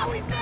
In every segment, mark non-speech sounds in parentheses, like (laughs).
Now we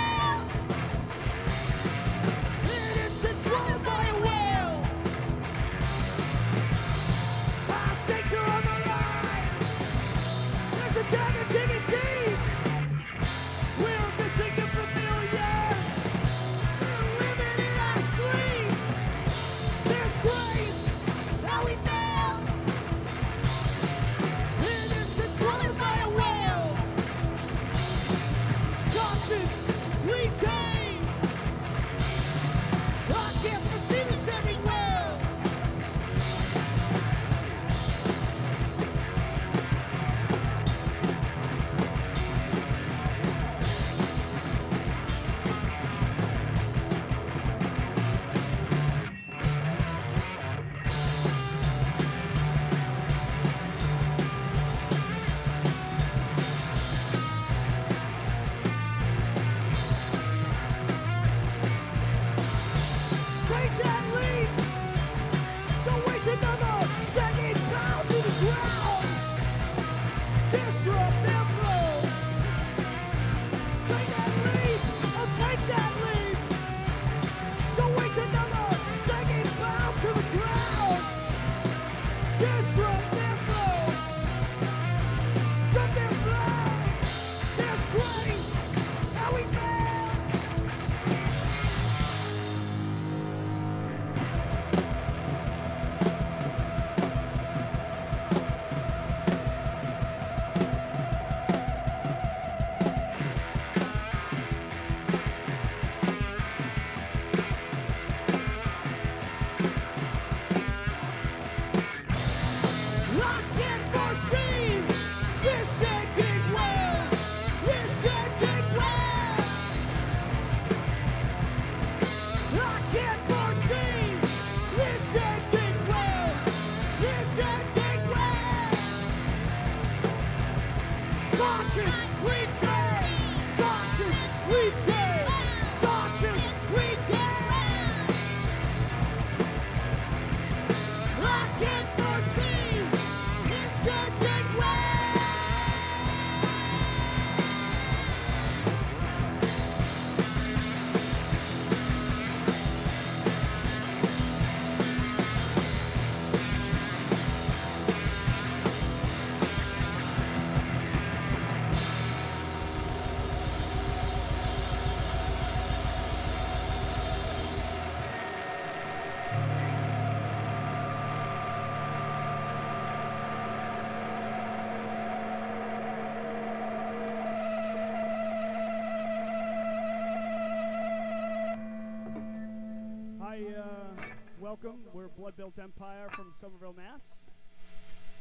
welcome. We're Blood Built Empire from Somerville, Mass.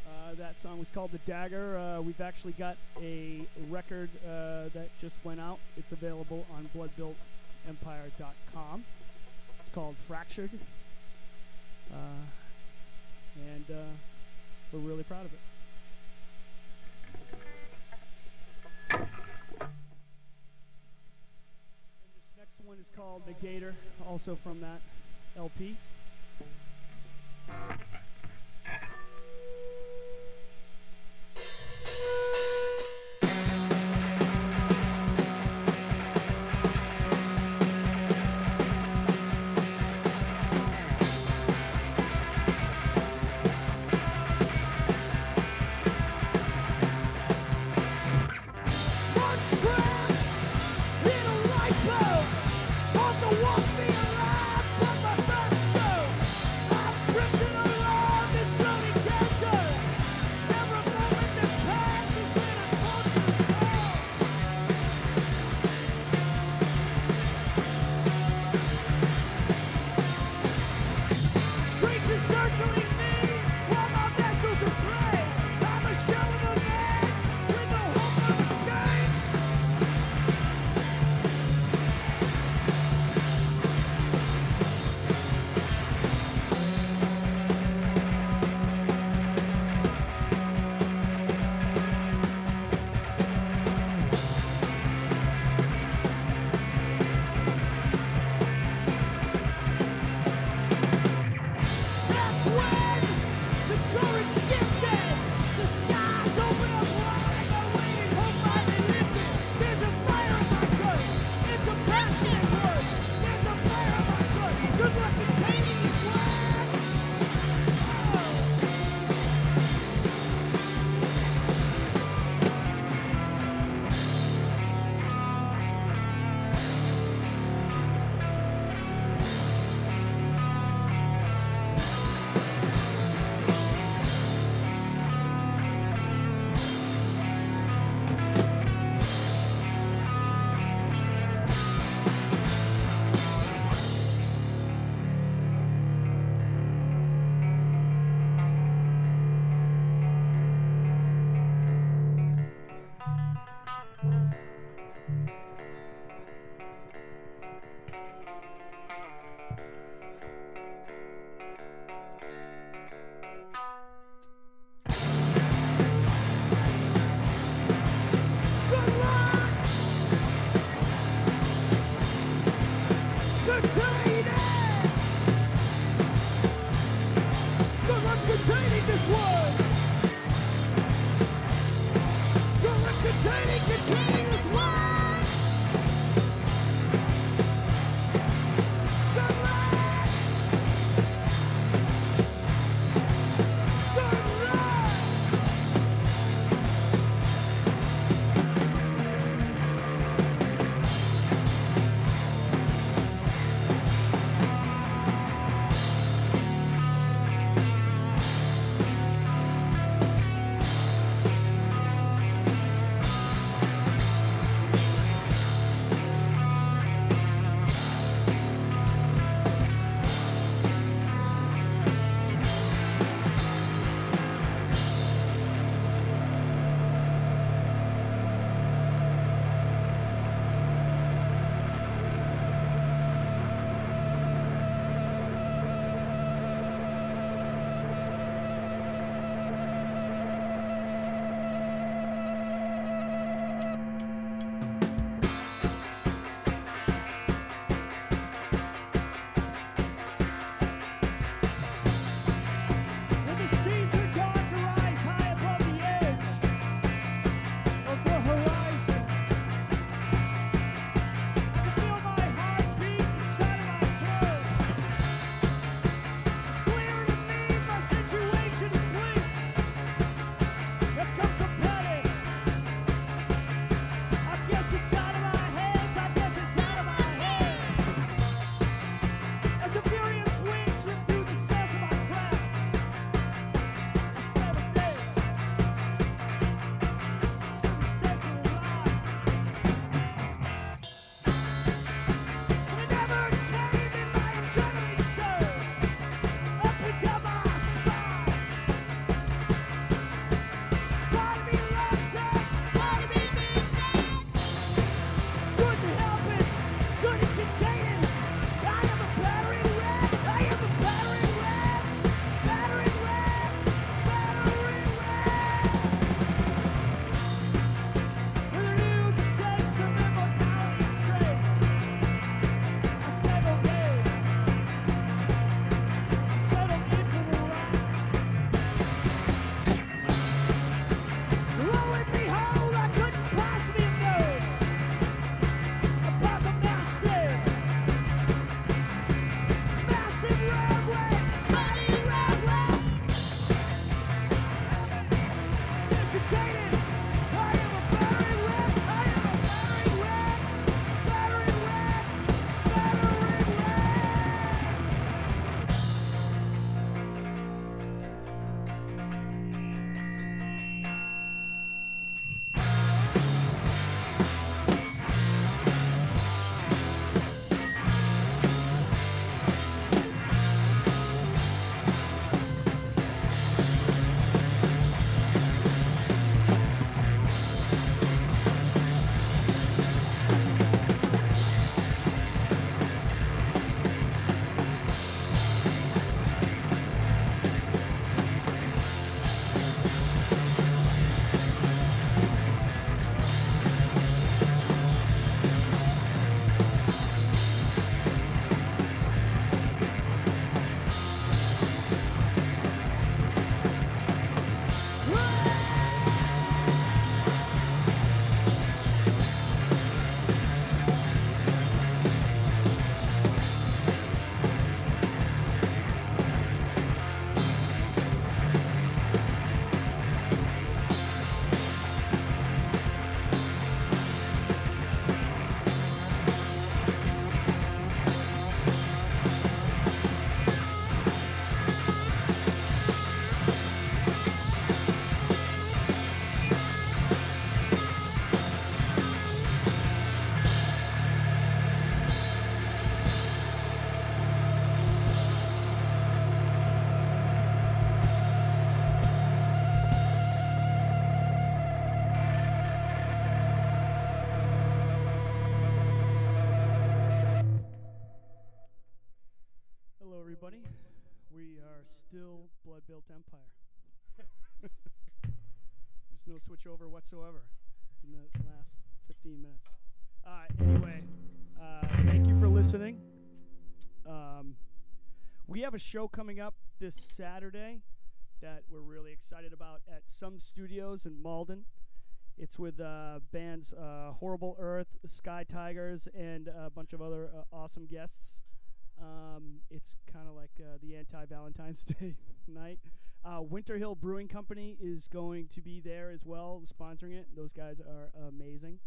Uh, that song was called The Dagger. Uh, we've actually got a record uh, that just went out. It's available on bloodbuiltempire.com. It's called Fractured. Uh, and uh, we're really proud of it. And this next one is called "The Gator," also from that LP. Bye. Still blood built empire. (laughs) There's no switch over whatsoever in the last 15 minutes. Uh, anyway, uh, thank you for listening. Um, we have a show coming up this Saturday that we're really excited about at some studios in Malden. It's with uh, bands uh, Horrible Earth, Sky Tigers, and a bunch of other uh, awesome guests. Um, it's kind of like uh, the anti Valentine's (laughs) Day night. Uh, Winter Hill Brewing Company is going to be there as well, sponsoring it. Those guys are amazing,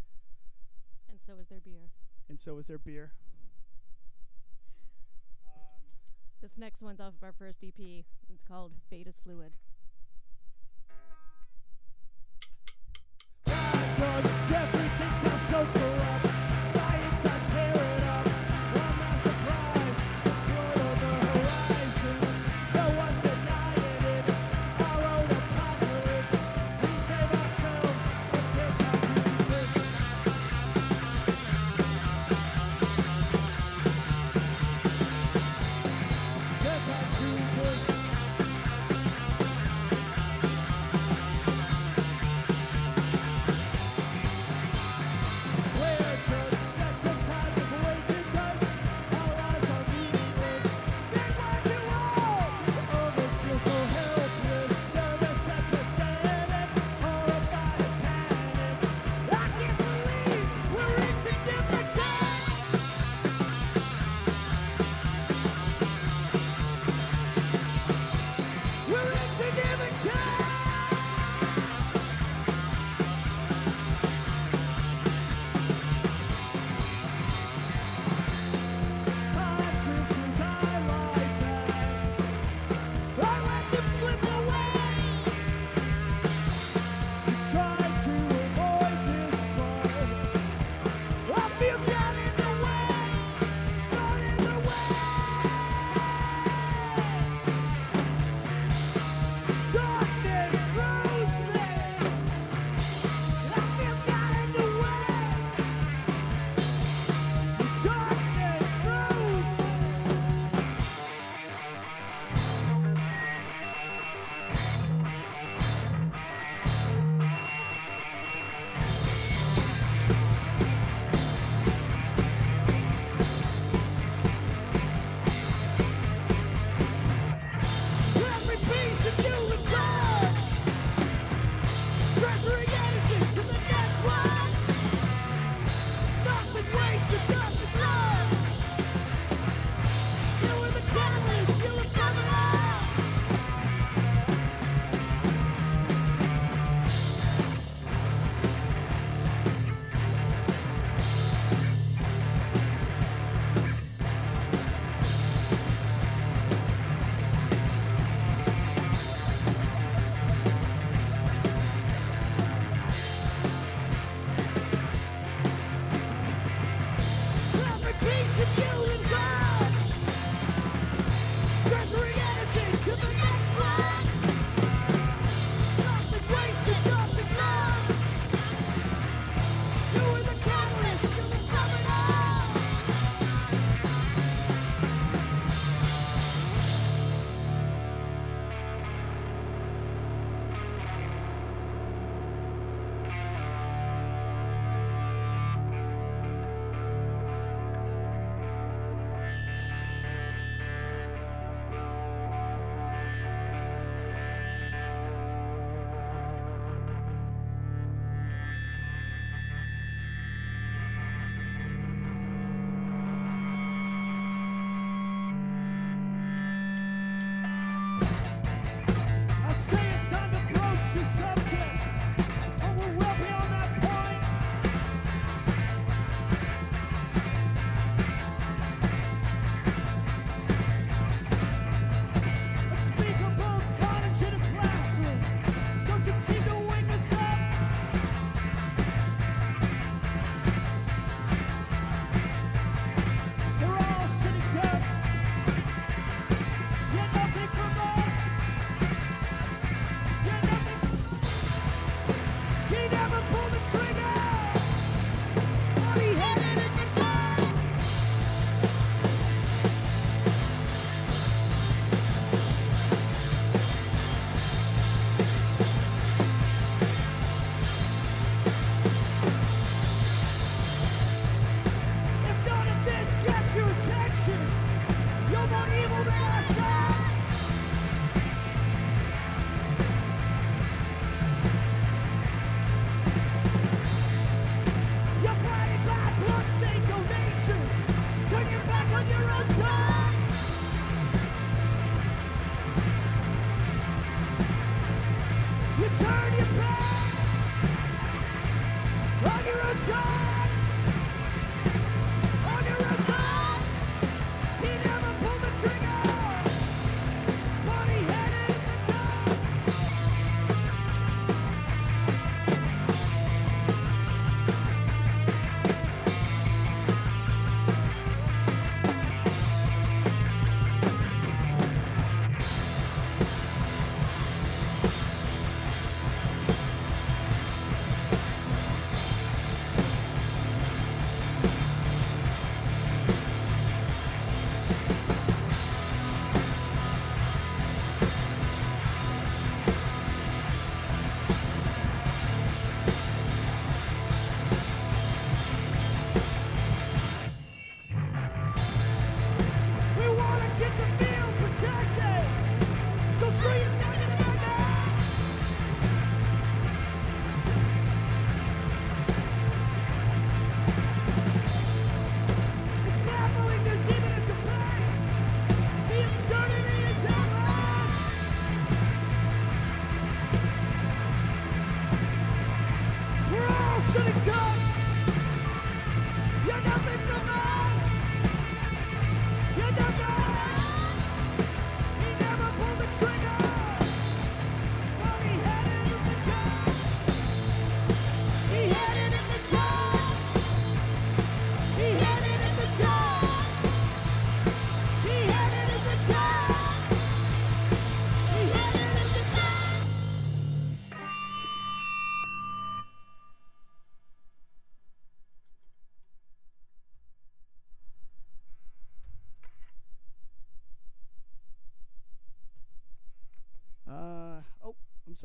And so is their beer. and so is their beer. Um, This next one's off of our first EP. It's called Fate is Fluid. Dogs, everything sounds so corrupt.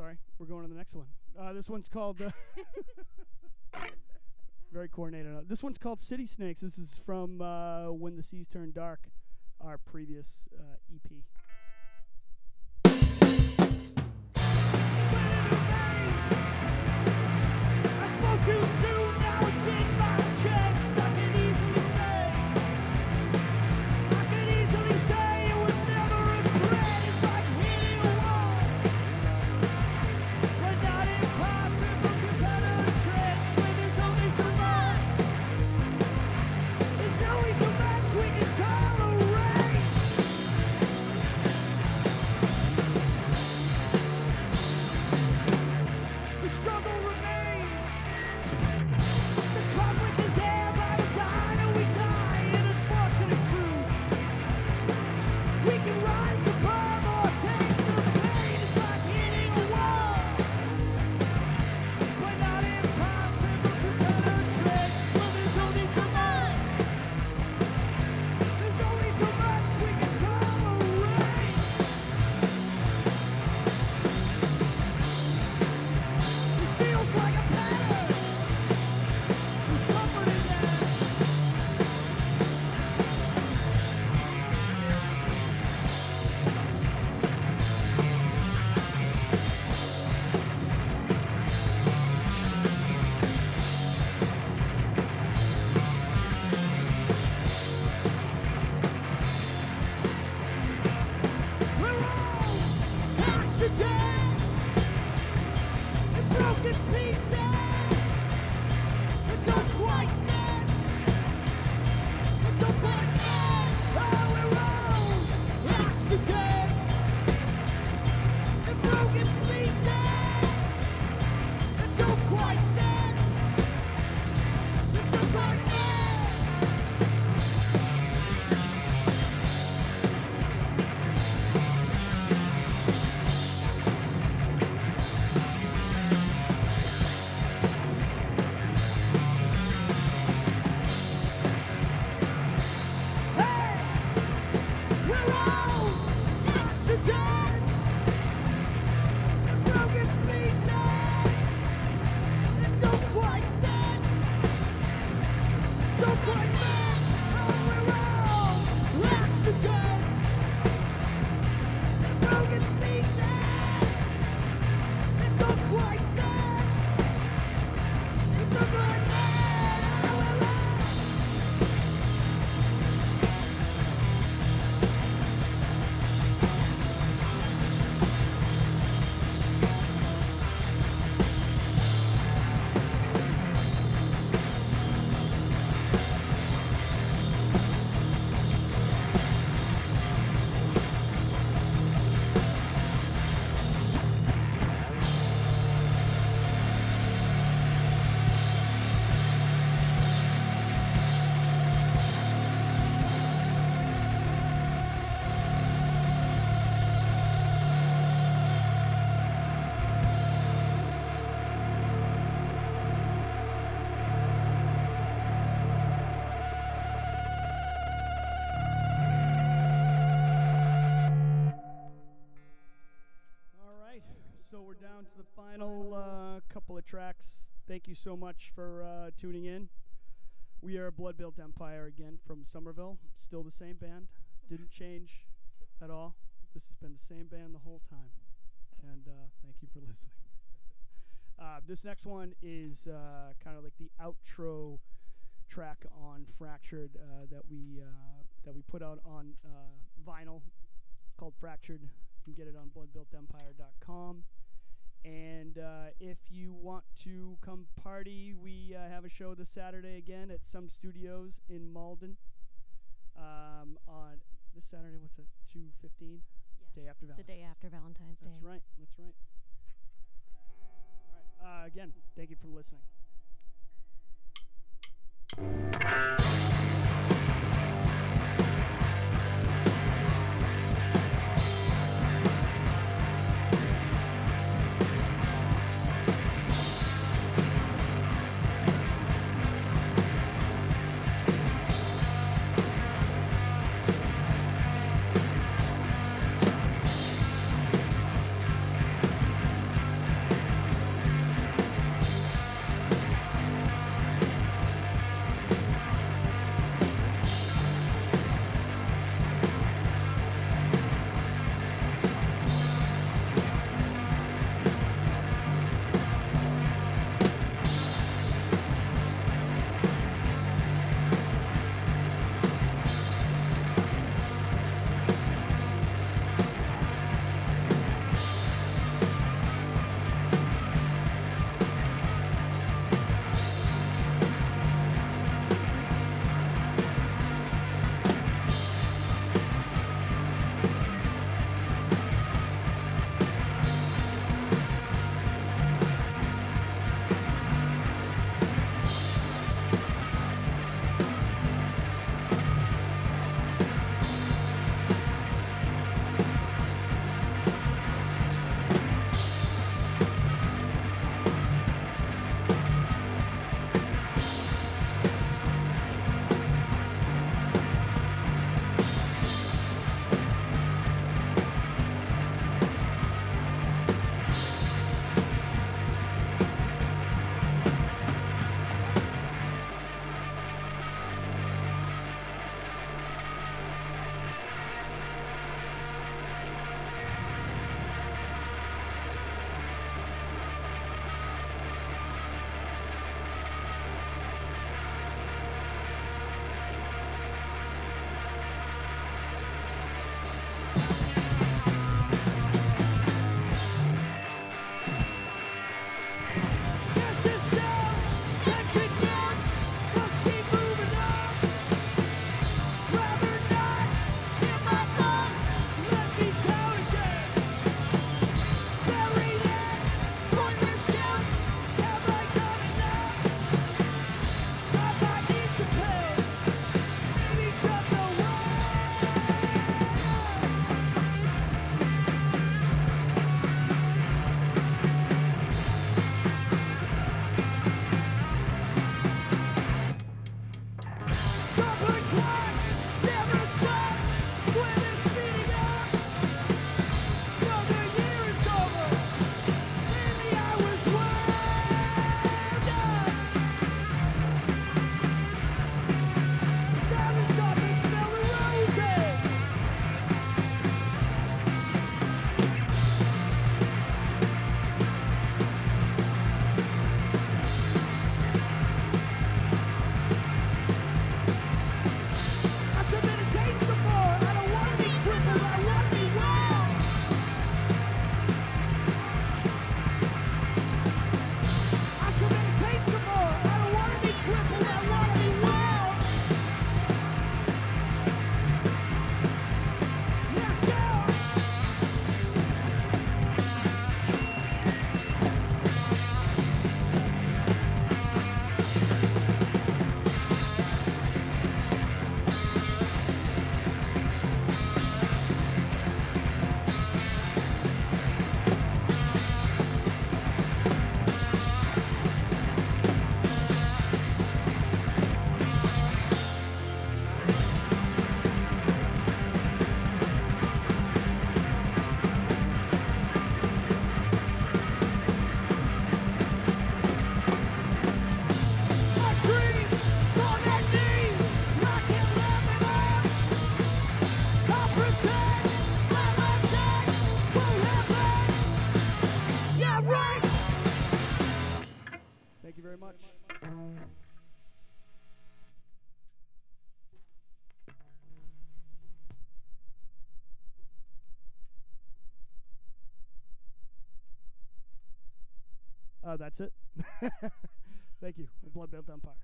sorry. We're going to the next one. Uh, this one's called. Uh, (laughs) very coordinated. Uh, this one's called City Snakes. This is from uh, When the Seas Turn Dark, our previous uh, EP. to the final uh, couple of tracks. Thank you so much for uh, tuning in. We are Blood Built Empire again from Somerville. Still the same band. Didn't change at all. This has been the same band the whole time. And uh, thank you for listening. (laughs) Uh, this next one is uh, kind of like the outro track on Fractured uh, that we that we put out on vinyl called Fractured. You can get it on bloodbuiltempire.com. And uh, if you want to come party, we uh, have a show this Saturday again at some studios in Malden. Um, on this Saturday, what's it? Two fifteen. Yes. Day after Valentine's. The day after Valentine's Day. That's right. That's right. All right. Uh, again, thank you for listening. That's it. (laughs) Thank you. Blood Belt Empire.